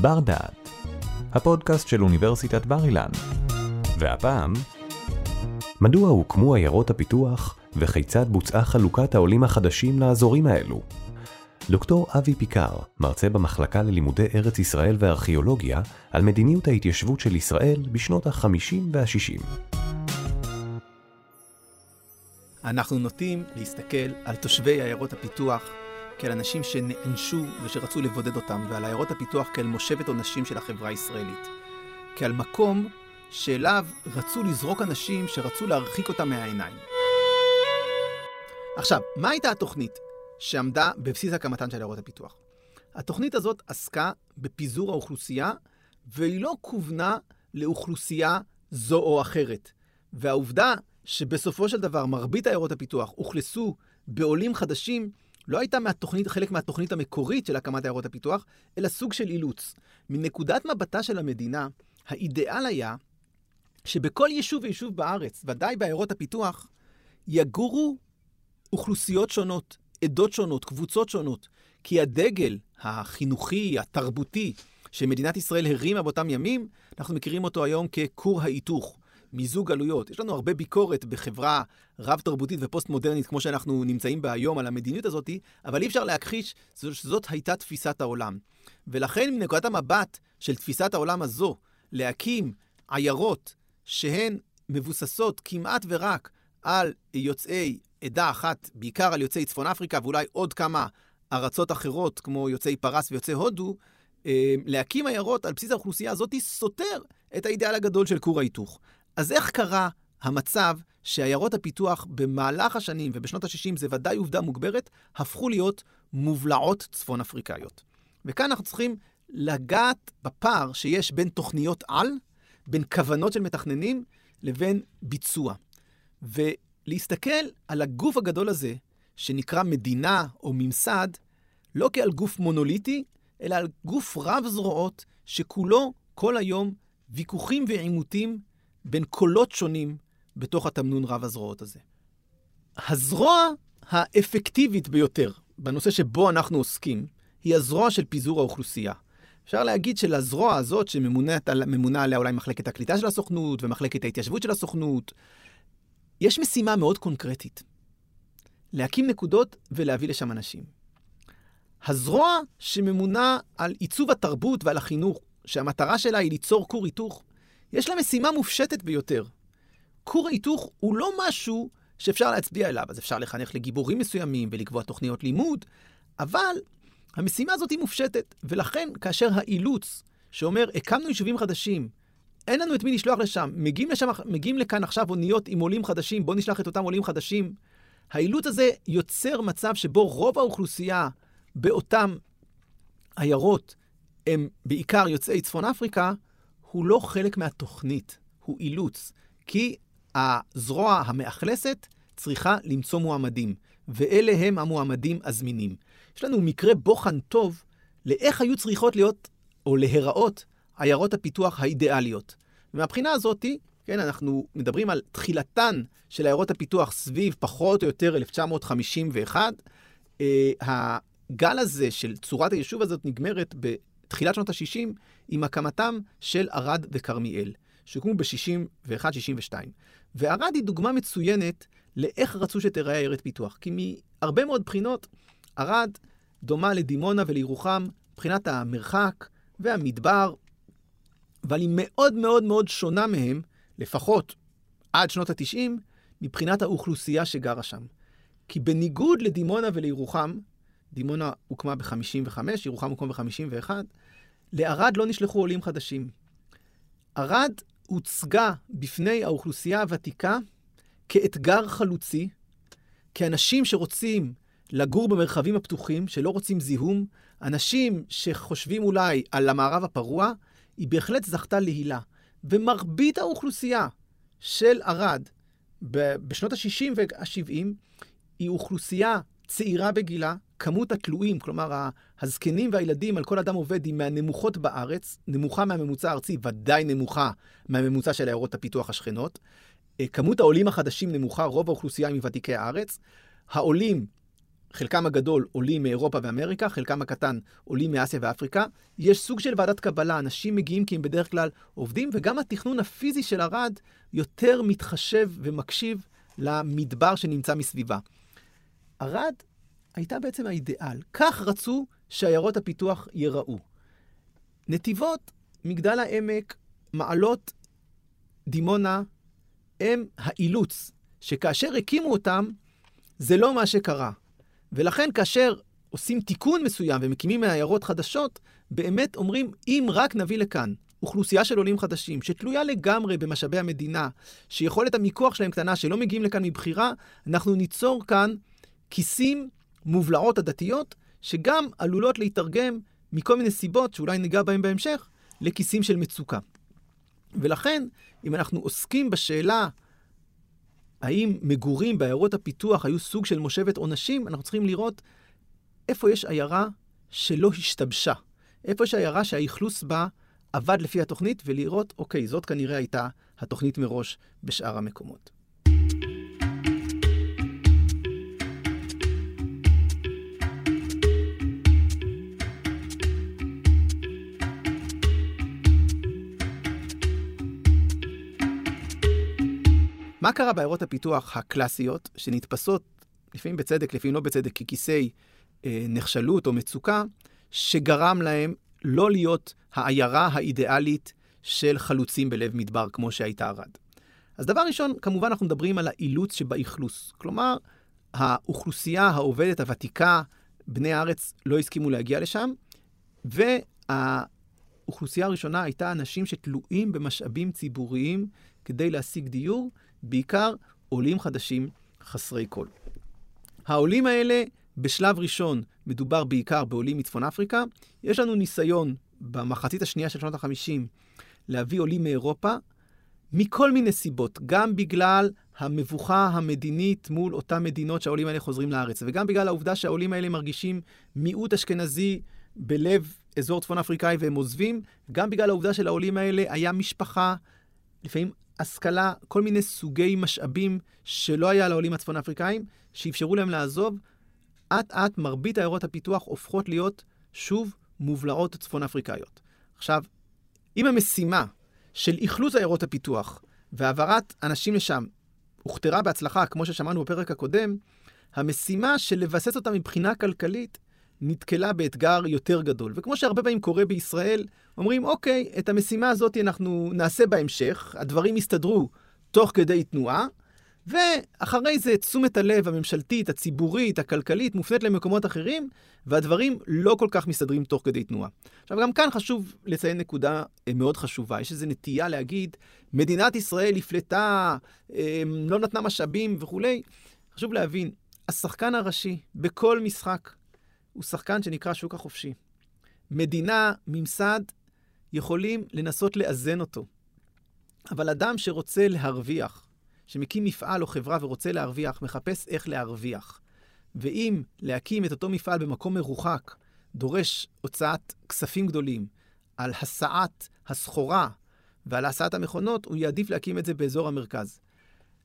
בר דעת, הפודקאסט של אוניברסיטת בר אילן. והפעם, מדוע הוקמו עיירות הפיתוח וכיצד בוצעה חלוקת העולים החדשים לאזורים האלו? דוקטור אבי פיקר, מרצה במחלקה ללימודי ארץ ישראל וארכיאולוגיה, על מדיניות ההתיישבות של ישראל בשנות ה-50 וה-60. אנחנו נוטים להסתכל על תושבי עיירות הפיתוח כאל אנשים שנענשו ושרצו לבודד אותם, ועל עיירות הפיתוח כאל מושבת עונשים של החברה הישראלית. כעל מקום שאליו רצו לזרוק אנשים שרצו להרחיק אותם מהעיניים. עכשיו, מה הייתה התוכנית שעמדה בבסיס הקמתן של עיירות הפיתוח? התוכנית הזאת עסקה בפיזור האוכלוסייה, והיא לא כוונה לאוכלוסייה זו או אחרת. והעובדה שבסופו של דבר מרבית עיירות הפיתוח אוכלסו בעולים חדשים, לא הייתה מהתוכנית, חלק מהתוכנית המקורית של הקמת עיירות הפיתוח, אלא סוג של אילוץ. מנקודת מבטה של המדינה, האידיאל היה שבכל יישוב ויישוב בארץ, ודאי בעיירות הפיתוח, יגורו אוכלוסיות שונות, עדות שונות, קבוצות שונות. כי הדגל החינוכי, התרבותי, שמדינת ישראל הרימה באותם ימים, אנחנו מכירים אותו היום ככור ההיתוך. מיזוג עלויות. יש לנו הרבה ביקורת בחברה רב-תרבותית ופוסט-מודרנית, כמו שאנחנו נמצאים בה היום, על המדיניות הזאת, אבל אי אפשר להכחיש שזאת הייתה תפיסת העולם. ולכן, מנקודת המבט של תפיסת העולם הזו, להקים עיירות שהן מבוססות כמעט ורק על יוצאי עדה אחת, בעיקר על יוצאי צפון אפריקה, ואולי עוד כמה ארצות אחרות, כמו יוצאי פרס ויוצאי הודו, אה, להקים עיירות על בסיס האוכלוסייה הזאת סותר את האידאל הגדול של כור ההיתוך. אז איך קרה המצב שעיירות הפיתוח במהלך השנים, ובשנות ה-60 זה ודאי עובדה מוגברת, הפכו להיות מובלעות צפון אפריקאיות? וכאן אנחנו צריכים לגעת בפער שיש בין תוכניות על, בין כוונות של מתכננים, לבין ביצוע. ולהסתכל על הגוף הגדול הזה, שנקרא מדינה או ממסד, לא כעל גוף מונוליטי, אלא על גוף רב זרועות, שכולו כל היום ויכוחים ועימותים בין קולות שונים בתוך התמנון רב הזרועות הזה. הזרוע האפקטיבית ביותר בנושא שבו אנחנו עוסקים, היא הזרוע של פיזור האוכלוסייה. אפשר להגיד שלזרוע הזאת, שממונה עליה אולי מחלקת הקליטה של הסוכנות ומחלקת ההתיישבות של הסוכנות, יש משימה מאוד קונקרטית. להקים נקודות ולהביא לשם אנשים. הזרוע שממונה על עיצוב התרבות ועל החינוך, שהמטרה שלה היא ליצור כור היתוך, יש לה משימה מופשטת ביותר. כור ההיתוך הוא לא משהו שאפשר להצביע אליו, אז אפשר לחנך לגיבורים מסוימים ולקבוע תוכניות לימוד, אבל המשימה הזאת היא מופשטת, ולכן כאשר האילוץ שאומר, הקמנו יישובים חדשים, אין לנו את מי לשלוח לשם, מגיעים, לשם, מגיעים לכאן עכשיו אוניות עם עולים חדשים, בואו נשלח את אותם עולים חדשים. האילוץ הזה יוצר מצב שבו רוב האוכלוסייה באותם עיירות הם בעיקר יוצאי צפון אפריקה, הוא לא חלק מהתוכנית, הוא אילוץ. כי הזרוע המאכלסת צריכה למצוא מועמדים, ואלה הם המועמדים הזמינים. יש לנו מקרה בוחן טוב לאיך היו צריכות להיות, או להיראות, עיירות הפיתוח האידיאליות. ומהבחינה הזאת, כן, אנחנו מדברים על תחילתן של עיירות הפיתוח סביב פחות או יותר 1951. אה, הגל הזה של צורת היישוב הזאת נגמרת תחילת שנות ה-60 עם הקמתם של ערד וכרמיאל, שהוקמו ב-61-62. וערד היא דוגמה מצוינת לאיך רצו שתיראה עיירת פיתוח. כי מהרבה מאוד בחינות, ערד דומה לדימונה ולירוחם מבחינת המרחק והמדבר, אבל היא מאוד מאוד מאוד שונה מהם, לפחות עד שנות ה-90, מבחינת האוכלוסייה שגרה שם. כי בניגוד לדימונה ולירוחם, דימונה הוקמה ב-55, ירוחם הוקמה ב-51, לערד לא נשלחו עולים חדשים. ערד הוצגה בפני האוכלוסייה הוותיקה כאתגר חלוצי, כאנשים שרוצים לגור במרחבים הפתוחים, שלא רוצים זיהום, אנשים שחושבים אולי על המערב הפרוע, היא בהחלט זכתה להילה. ומרבית האוכלוסייה של ערד בשנות ה-60 וה-70 היא אוכלוסייה צעירה בגילה, כמות התלויים, כלומר הזקנים והילדים על כל אדם עובד היא מהנמוכות בארץ, נמוכה מהממוצע הארצי, ודאי נמוכה מהממוצע של עיירות הפיתוח השכנות. אה, כמות העולים החדשים נמוכה, רוב האוכלוסייה מוותיקי הארץ. העולים חלקם הגדול עולים מאירופה ואמריקה, חלקם הקטן עולים מאסיה ואפריקה. יש סוג של ועדת קבלה, אנשים מגיעים כי הם בדרך כלל עובדים, וגם התכנון הפיזי של ערד יותר מתחשב ומקשיב למדבר שנמצא מסביבה. ערד הייתה בעצם האידיאל. כך רצו שעיירות הפיתוח ייראו. נתיבות, מגדל העמק, מעלות, דימונה, הם האילוץ, שכאשר הקימו אותם, זה לא מה שקרה. ולכן כאשר עושים תיקון מסוים ומקימים עיירות חדשות, באמת אומרים, אם רק נביא לכאן אוכלוסייה של עולים חדשים, שתלויה לגמרי במשאבי המדינה, שיכולת המיקוח שלהם קטנה, שלא מגיעים לכאן מבחירה, אנחנו ניצור כאן כיסים, מובלעות עדתיות, שגם עלולות להתרגם מכל מיני סיבות, שאולי ניגע בהן בהמשך, לכיסים של מצוקה. ולכן, אם אנחנו עוסקים בשאלה האם מגורים בעיירות הפיתוח היו סוג של מושבת עונשים, אנחנו צריכים לראות איפה יש עיירה שלא השתבשה. איפה יש עיירה שהאכלוס בה עבד לפי התוכנית, ולראות, אוקיי, זאת כנראה הייתה התוכנית מראש בשאר המקומות. מה קרה בעיירות הפיתוח הקלאסיות, שנתפסות לפעמים בצדק, לפעמים לא בצדק, ככיסי אה, נחשלות או מצוקה, שגרם להם לא להיות העיירה האידיאלית של חלוצים בלב מדבר, כמו שהייתה ערד. אז דבר ראשון, כמובן אנחנו מדברים על האילוץ שבאכלוס. כלומר, האוכלוסייה העובדת הוותיקה, בני הארץ לא הסכימו להגיע לשם, והאוכלוסייה הראשונה הייתה אנשים שתלויים במשאבים ציבוריים כדי להשיג דיור, בעיקר עולים חדשים חסרי כל. העולים האלה, בשלב ראשון, מדובר בעיקר בעולים מצפון אפריקה. יש לנו ניסיון במחצית השנייה של שנות ה-50 להביא עולים מאירופה, מכל מיני סיבות, גם בגלל המבוכה המדינית מול אותן מדינות שהעולים האלה חוזרים לארץ, וגם בגלל העובדה שהעולים האלה מרגישים מיעוט אשכנזי בלב אזור צפון אפריקאי והם עוזבים, גם בגלל העובדה שלעולים האלה היה משפחה, לפעמים השכלה, כל מיני סוגי משאבים שלא היה לעולים הצפון אפריקאים, שאפשרו להם לעזוב. אט אט מרבית עיירות הפיתוח הופכות להיות שוב מובלעות צפון אפריקאיות. עכשיו, אם המשימה של אכלוס עיירות הפיתוח והעברת אנשים לשם הוכתרה בהצלחה, כמו ששמענו בפרק הקודם, המשימה של לבסס אותה מבחינה כלכלית נתקלה באתגר יותר גדול. וכמו שהרבה פעמים קורה בישראל, אומרים, אוקיי, את המשימה הזאת אנחנו נעשה בהמשך, הדברים יסתדרו תוך כדי תנועה, ואחרי זה תשומת הלב הממשלתית, הציבורית, הכלכלית, מופנית למקומות אחרים, והדברים לא כל כך מסתדרים תוך כדי תנועה. עכשיו, גם כאן חשוב לציין נקודה אה, מאוד חשובה. יש איזו נטייה להגיד, מדינת ישראל הפלטה, אה, לא נתנה משאבים וכולי. חשוב להבין, השחקן הראשי בכל משחק הוא שחקן שנקרא שוק החופשי. מדינה, ממסד, יכולים לנסות לאזן אותו. אבל אדם שרוצה להרוויח, שמקים מפעל או חברה ורוצה להרוויח, מחפש איך להרוויח. ואם להקים את אותו מפעל במקום מרוחק דורש הוצאת כספים גדולים על הסעת הסחורה ועל הסעת המכונות, הוא יעדיף להקים את זה באזור המרכז.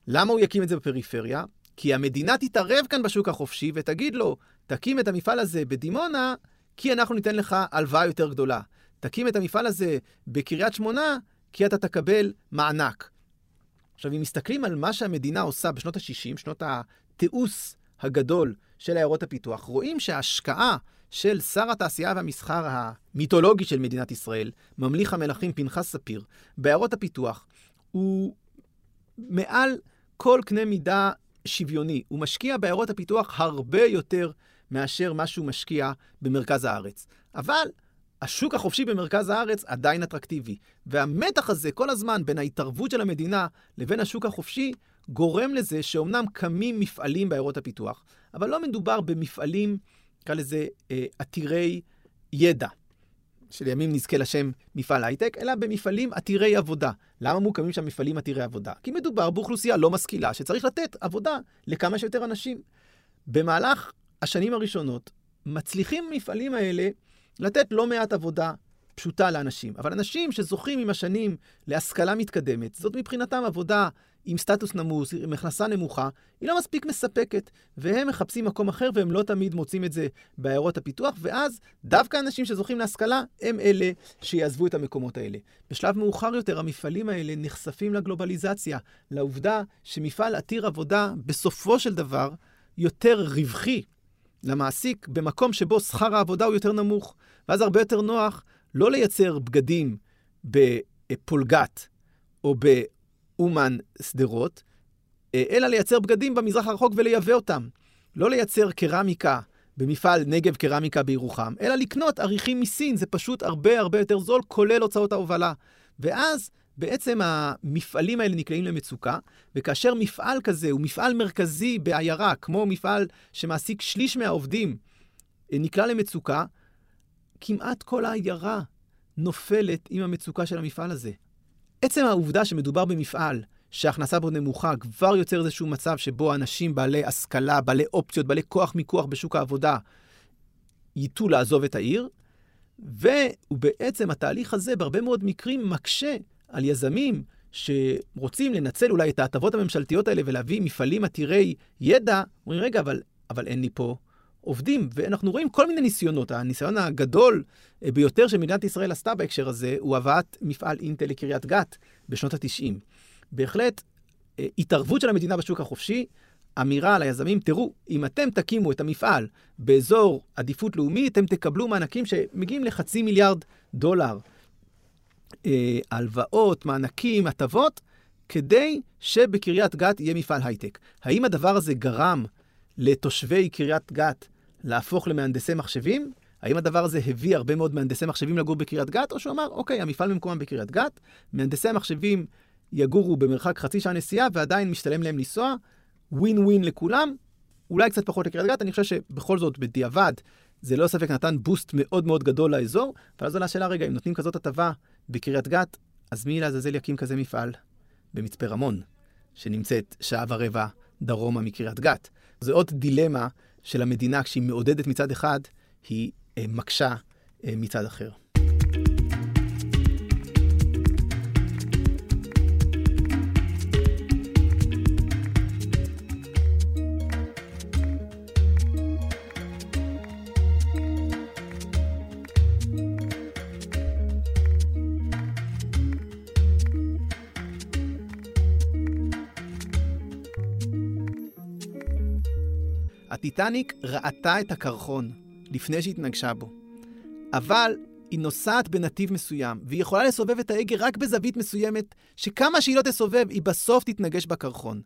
למה הוא יקים את זה בפריפריה? כי המדינה תתערב כאן בשוק החופשי ותגיד לו, תקים את המפעל הזה בדימונה, כי אנחנו ניתן לך הלוואה יותר גדולה. תקים את המפעל הזה בקריית שמונה, כי אתה תקבל מענק. עכשיו, אם מסתכלים על מה שהמדינה עושה בשנות ה-60, שנות התיעוש הגדול של עיירות הפיתוח, רואים שההשקעה של שר התעשייה והמסחר המיתולוגי של מדינת ישראל, ממליך המלכים פנחס ספיר, בעיירות הפיתוח, הוא מעל כל קנה מידה שוויוני. הוא משקיע בעיירות הפיתוח הרבה יותר מאשר מה שהוא משקיע במרכז הארץ. אבל השוק החופשי במרכז הארץ עדיין אטרקטיבי. והמתח הזה כל הזמן בין ההתערבות של המדינה לבין השוק החופשי, גורם לזה שאומנם קמים מפעלים בעיירות הפיתוח, אבל לא מדובר במפעלים, נקרא לזה, אה, עתירי ידע. שלימים נזכה לשם מפעל הייטק, אלא במפעלים עתירי עבודה. למה מוקמים שם מפעלים עתירי עבודה? כי מדובר באוכלוסייה לא משכילה שצריך לתת עבודה לכמה שיותר אנשים. במהלך השנים הראשונות מצליחים המפעלים האלה לתת לא מעט עבודה פשוטה לאנשים. אבל אנשים שזוכים עם השנים להשכלה מתקדמת, זאת מבחינתם עבודה עם סטטוס נמוס, עם הכנסה נמוכה, היא לא מספיק מספקת, והם מחפשים מקום אחר והם לא תמיד מוצאים את זה בעיירות הפיתוח, ואז דווקא אנשים שזוכים להשכלה הם אלה שיעזבו את המקומות האלה. בשלב מאוחר יותר המפעלים האלה נחשפים לגלובליזציה, לעובדה שמפעל עתיר עבודה בסופו של דבר יותר רווחי למעסיק במקום שבו שכר העבודה הוא יותר נמוך, ואז הרבה יותר נוח לא לייצר בגדים בפולגת או באומן שדרות, אלא לייצר בגדים במזרח הרחוק ולייבא אותם. לא לייצר קרמיקה במפעל נגב קרמיקה בירוחם, אלא לקנות עריכים מסין, זה פשוט הרבה הרבה יותר זול, כולל הוצאות ההובלה. ואז בעצם המפעלים האלה נקלעים למצוקה, וכאשר מפעל כזה הוא מפעל מרכזי בעיירה, כמו מפעל שמעסיק שליש מהעובדים, נקלע למצוקה, כמעט כל העיירה נופלת עם המצוקה של המפעל הזה. עצם העובדה שמדובר במפעל שההכנסה בו נמוכה, כבר יוצר איזשהו מצב שבו אנשים בעלי השכלה, בעלי אופציות, בעלי כוח מיקוח בשוק העבודה, ייטו לעזוב את העיר, ובעצם התהליך הזה בהרבה מאוד מקרים מקשה על יזמים שרוצים לנצל אולי את ההטבות הממשלתיות האלה ולהביא מפעלים עתירי ידע, אומרים, רגע, אבל, אבל אין לי פה עובדים. ואנחנו רואים כל מיני ניסיונות. הניסיון הגדול אה, ביותר שמדינת ישראל עשתה בהקשר הזה, הוא הבאת מפעל אינטל לקריית גת בשנות ה-90. בהחלט, אה, התערבות של המדינה בשוק החופשי, אמירה ליזמים, תראו, אם אתם תקימו את המפעל באזור עדיפות לאומית, אתם תקבלו מענקים שמגיעים לחצי מיליארד דולר. אה, הלוואות, מענקים, הטבות, כדי שבקריית גת יהיה מפעל הייטק. האם הדבר הזה גרם לתושבי קריית גת להפוך למהנדסי מחשבים? האם הדבר הזה הביא הרבה מאוד מהנדסי מחשבים לגור בקריית גת, או שהוא אמר, אוקיי, המפעל ממקומם בקריית גת, מהנדסי המחשבים יגורו במרחק חצי שעה נסיעה ועדיין משתלם להם לנסוע, ווין ווין לכולם, אולי קצת פחות לקריית גת, אני חושב שבכל זאת, בדיעבד, זה לא ספק נתן בוסט מאוד מאוד גדול לאזור, אבל אז עולה השאלה, רגע, אם נותנים כזאת הטבה בקריית גת, אז מי לעזאזל יקים כזה מפעל במצפה רמון, שנמצאת שעה ורבע דרומה מקריית גת? זו עוד דילמה של המדינה, כשהיא מעודדת מצד אחד, היא אה, מקשה אה, מצד אחר. הטיטניק ראתה את הקרחון לפני שהתנגשה בו, אבל היא נוסעת בנתיב מסוים, והיא יכולה לסובב את ההגה רק בזווית מסוימת, שכמה שהיא לא תסובב, היא בסוף תתנגש בקרחון.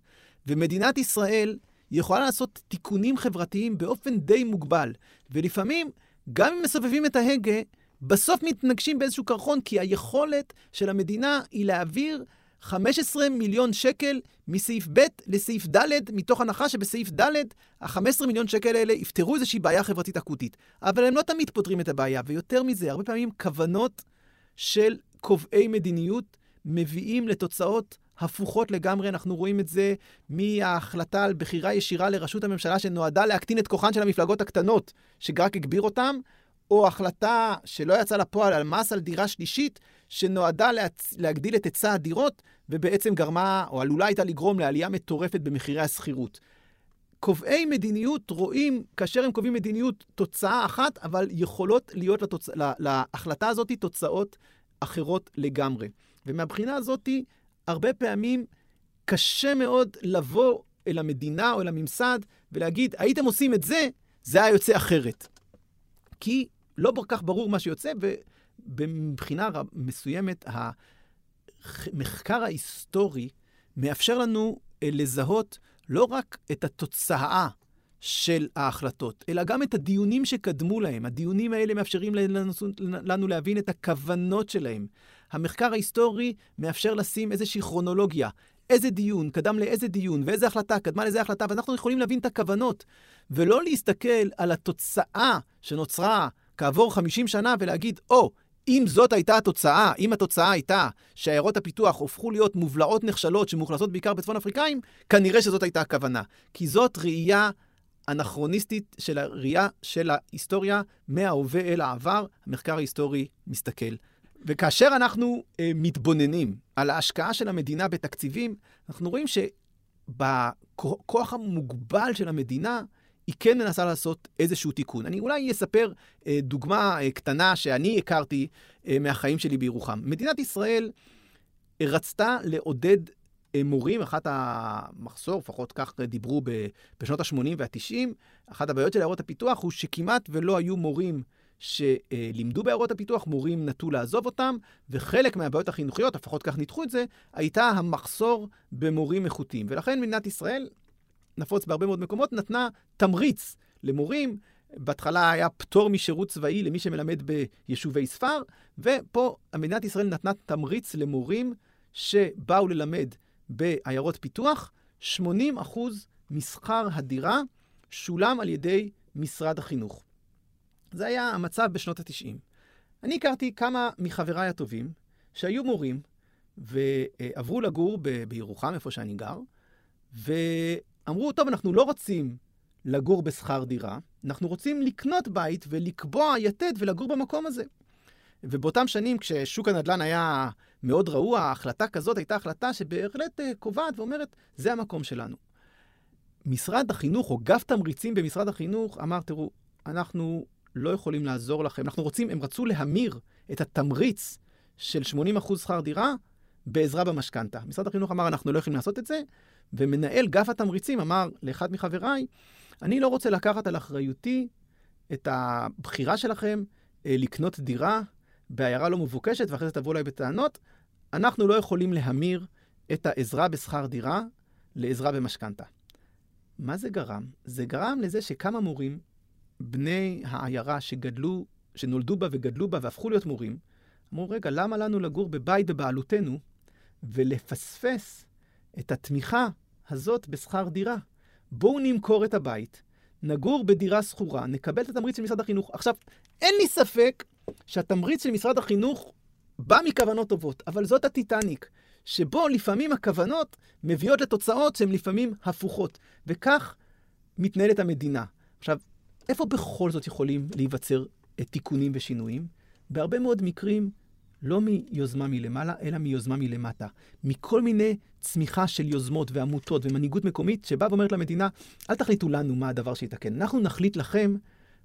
ומדינת ישראל יכולה לעשות תיקונים חברתיים באופן די מוגבל, ולפעמים, גם אם מסובבים את ההגה, בסוף מתנגשים באיזשהו קרחון, כי היכולת של המדינה היא להעביר 15 מיליון שקל מסעיף ב' לסעיף ד', מתוך הנחה שבסעיף ד', ה-15 מיליון שקל האלה יפתרו איזושהי בעיה חברתית אקוטית. אבל הם לא תמיד פותרים את הבעיה, ויותר מזה, הרבה פעמים כוונות של קובעי מדיניות מביאים לתוצאות הפוכות לגמרי. אנחנו רואים את זה מההחלטה על בחירה ישירה לראשות הממשלה שנועדה להקטין את כוחן של המפלגות הקטנות, שרק הגביר אותן, או החלטה שלא יצאה לפועל על מס על דירה שלישית, שנועדה להצ... להגדיל את היצע הדירות, ובעצם גרמה, או עלולה הייתה לגרום לעלייה מטורפת במחירי השכירות. קובעי מדיניות רואים, כאשר הם קובעים מדיניות, תוצאה אחת, אבל יכולות להיות לתוצ... לה... להחלטה הזאת תוצאות אחרות לגמרי. ומהבחינה הזאת, הרבה פעמים קשה מאוד לבוא אל המדינה או אל הממסד ולהגיד, הייתם עושים את זה, זה היה יוצא אחרת. כי לא כל כך ברור מה שיוצא, ומבחינה מסוימת, המחקר ההיסטורי מאפשר לנו אה, לזהות לא רק את התוצאה של ההחלטות, אלא גם את הדיונים שקדמו להם. הדיונים האלה מאפשרים לנו, לנו להבין את הכוונות שלהם. המחקר ההיסטורי מאפשר לשים איזושהי כרונולוגיה. איזה דיון קדם לאיזה דיון, ואיזה החלטה קדמה לאיזה החלטה, ואנחנו יכולים להבין את הכוונות, ולא להסתכל על התוצאה שנוצרה כעבור 50 שנה ולהגיד, או, oh, אם זאת הייתה התוצאה, אם התוצאה הייתה שעיירות הפיתוח הופכו להיות מובלעות נחשלות שמאוכלסות בעיקר בצפון אפריקאים, כנראה שזאת הייתה הכוונה. כי זאת ראייה אנכרוניסטית של הראייה של ההיסטוריה מההווה אל העבר, המחקר ההיסטורי מסתכל. וכאשר אנחנו אה, מתבוננים על ההשקעה של המדינה בתקציבים, אנחנו רואים שבכוח המוגבל של המדינה, היא כן מנסה לעשות איזשהו תיקון. אני אולי אספר אה, דוגמה אה, קטנה שאני הכרתי אה, מהחיים שלי בירוחם. מדינת ישראל רצתה לעודד אה, מורים, אחת המחסור, לפחות כך דיברו בשנות ה-80 וה-90, אחת הבעיות של עיירות הפיתוח הוא שכמעט ולא היו מורים שלימדו בעיירות הפיתוח, מורים נטו לעזוב אותם, וחלק מהבעיות החינוכיות, לפחות כך ניתחו את זה, הייתה המחסור במורים איכותיים. ולכן מדינת ישראל, נפוץ בהרבה מאוד מקומות, נתנה תמריץ למורים. בהתחלה היה פטור משירות צבאי למי שמלמד ביישובי ספר, ופה מדינת ישראל נתנה תמריץ למורים שבאו ללמד בעיירות פיתוח, 80 משכר הדירה שולם על ידי משרד החינוך. זה היה המצב בשנות ה-90. אני הכרתי כמה מחבריי הטובים שהיו מורים ועברו לגור ב- בירוחם, איפה שאני גר, ואמרו, טוב, אנחנו לא רוצים לגור בשכר דירה, אנחנו רוצים לקנות בית ולקבוע יתד ולגור במקום הזה. ובאותם שנים, כששוק הנדל"ן היה מאוד רעוע, החלטה כזאת הייתה החלטה שבהחלט אה, קובעת ואומרת, זה המקום שלנו. משרד החינוך, או גף תמריצים במשרד החינוך, אמר, תראו, אנחנו לא יכולים לעזור לכם. אנחנו רוצים, הם רצו להמיר את התמריץ של 80% שכר דירה בעזרה במשכנתה. משרד החינוך אמר, אנחנו לא יכולים לעשות את זה, ומנהל גף התמריצים אמר לאחד מחבריי, אני לא רוצה לקחת על אחריותי את הבחירה שלכם אה, לקנות דירה בעיירה לא מבוקשת, ואחרי זה תבואו אליי בטענות, אנחנו לא יכולים להמיר את העזרה בשכר דירה לעזרה במשכנתה. מה זה גרם? זה גרם לזה שכמה מורים, בני העיירה שגדלו, שנולדו בה וגדלו בה והפכו להיות מורים, אמרו, רגע, למה לנו לגור בבית בבעלותנו ולפספס את התמיכה הזאת בשכר דירה? בואו נמכור את הבית, נגור בדירה שכורה, נקבל את התמריץ של משרד החינוך. עכשיו, אין לי ספק שהתמריץ של משרד החינוך בא מכוונות טובות, אבל זאת הטיטניק, שבו לפעמים הכוונות מביאות לתוצאות שהן לפעמים הפוכות, וכך מתנהלת המדינה. עכשיו, איפה בכל זאת יכולים להיווצר תיקונים ושינויים? בהרבה מאוד מקרים לא מיוזמה מלמעלה, אלא מיוזמה מלמטה. מכל מיני צמיחה של יוזמות ועמותות ומנהיגות מקומית שבאה ואומרת למדינה, אל תחליטו לנו מה הדבר שיתקן, אנחנו נחליט לכם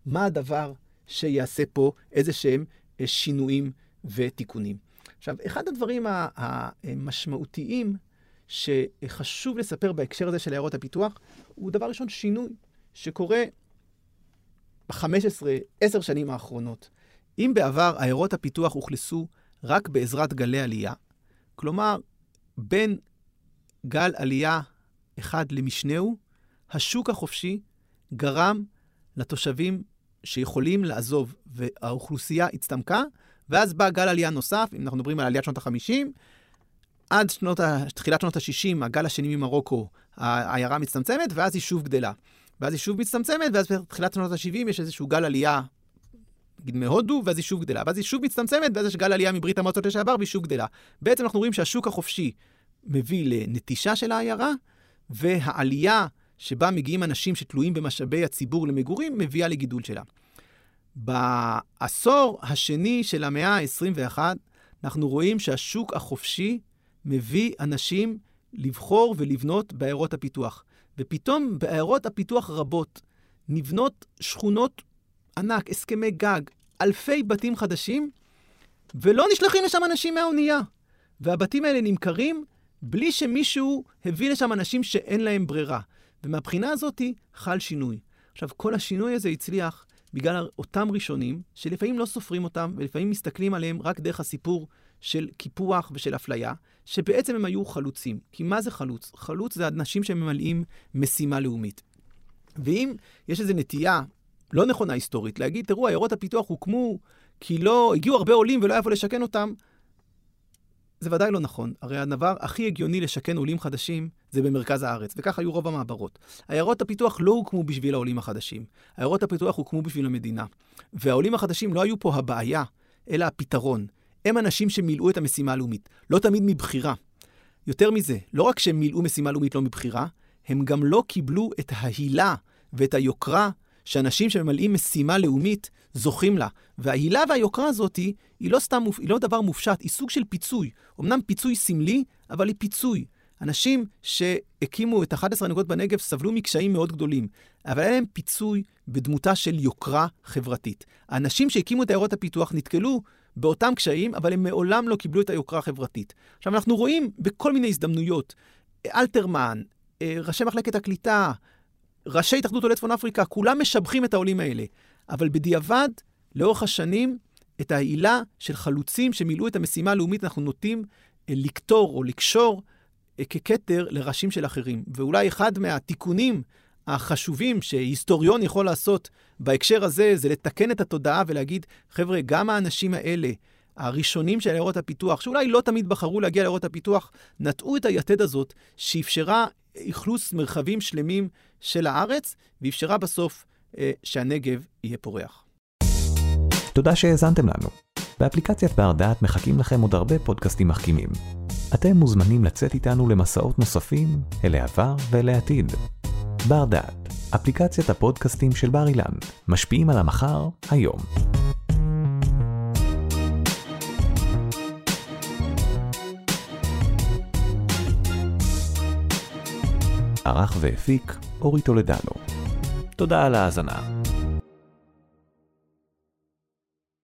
מה הדבר שיעשה פה איזה שהם אה, שינויים ותיקונים. עכשיו, אחד הדברים המשמעותיים שחשוב לספר בהקשר הזה של עיירות הפיתוח, הוא דבר ראשון שינוי שקורה ב-15, 10 שנים האחרונות. אם בעבר עיירות הפיתוח אוכלסו רק בעזרת גלי עלייה, כלומר, בין גל עלייה אחד למשנהו, השוק החופשי גרם לתושבים שיכולים לעזוב, והאוכלוסייה הצטמקה, ואז בא גל עלייה נוסף, אם אנחנו מדברים על עליית שנות ה-50, עד שנות ה... תחילת שנות ה-60, הגל השני ממרוקו, העיירה מצטמצמת, ואז יישוב גדלה. ואז יישוב מצטמצמת, ואז בתחילת שנות ה-70 יש איזשהו גל עלייה, מהודו, ואז יישוב גדלה. ואז יישוב מצטמצמת, ואז יש גל עלייה מברית המועצות לשעבר, ויישוב גדלה. בעצם אנחנו רואים שהשוק החופשי מביא לנטישה של העיירה, והעלייה שבה מגיעים אנשים שתלויים במשאבי הציבור למגורים, מביאה לגידול שלה. בעשור השני של המאה ה-21, אנחנו רואים שהשוק החופשי מביא אנשים לבחור ולבנות בעיירות הפיתוח. ופתאום בעיירות הפיתוח רבות נבנות שכונות ענק, הסכמי גג, אלפי בתים חדשים, ולא נשלחים לשם אנשים מהאונייה. והבתים האלה נמכרים בלי שמישהו הביא לשם אנשים שאין להם ברירה. ומהבחינה הזאת חל שינוי. עכשיו, כל השינוי הזה הצליח בגלל אותם ראשונים, שלפעמים לא סופרים אותם, ולפעמים מסתכלים עליהם רק דרך הסיפור של קיפוח ושל אפליה, שבעצם הם היו חלוצים. כי מה זה חלוץ? חלוץ זה אנשים שממלאים משימה לאומית. ואם יש איזו נטייה לא נכונה היסטורית, להגיד, תראו, עיירות הפיתוח הוקמו כי לא, הגיעו הרבה עולים ולא היה איפה לשכן אותם, זה ודאי לא נכון. הרי הדבר הכי הגיוני לשכן עולים חדשים זה במרכז הארץ, וכך היו רוב המעברות. עיירות הפיתוח לא הוקמו בשביל העולים החדשים. עיירות הפיתוח הוקמו בשביל המדינה. והעולים החדשים לא היו פה הבעיה, אלא הפתרון. הם אנשים שמילאו את המשימה הלאומית, לא תמיד מבחירה. יותר מזה, לא רק שהם מילאו משימה לאומית לא מבחירה, הם גם לא קיבלו את ההילה ואת היוקרה שאנשים שממלאים משימה לאומית זוכים לה. וההילה והיוקרה הזאת היא, לא סתם, היא לא דבר מופשט, היא סוג של פיצוי. אמנם פיצוי סמלי, אבל היא פיצוי. אנשים שהקימו את 11 הנקודות בנגב סבלו מקשיים מאוד גדולים, אבל היה להם פיצוי בדמותה של יוקרה חברתית. האנשים שהקימו את עיירות הפיתוח נתקלו באותם קשיים, אבל הם מעולם לא קיבלו את היוקרה החברתית. עכשיו, אנחנו רואים בכל מיני הזדמנויות, אלתרמן, אה, ראשי מחלקת הקליטה, ראשי התאחדות עולי צפון אפריקה, כולם משבחים את העולים האלה. אבל בדיעבד, לאורך השנים, את העילה של חלוצים שמילאו את המשימה הלאומית, אנחנו נוטים אה, לקטור או לקשור אה, ככתר לראשים של אחרים. ואולי אחד מהתיקונים החשובים שהיסטוריון יכול לעשות בהקשר הזה, זה לתקן את התודעה ולהגיד, חבר'ה, גם האנשים האלה, הראשונים של עיירות הפיתוח, שאולי לא תמיד בחרו להגיע לעיירות הפיתוח, נטעו את היתד הזאת שאפשרה אכלוס מרחבים שלמים של הארץ, ואפשרה בסוף אה, שהנגב יהיה פורח. תודה שהאזנתם לנו. באפליקציית בר דעת מחכים לכם עוד הרבה פודקאסטים מחכימים. אתם מוזמנים לצאת איתנו למסעות נוספים אל העבר ואל העתיד. בר דעת, אפליקציית הפודקאסטים של בר אילן, משפיעים על המחר, היום. ערך והפיק אורי טולדנו. תודה על ההאזנה.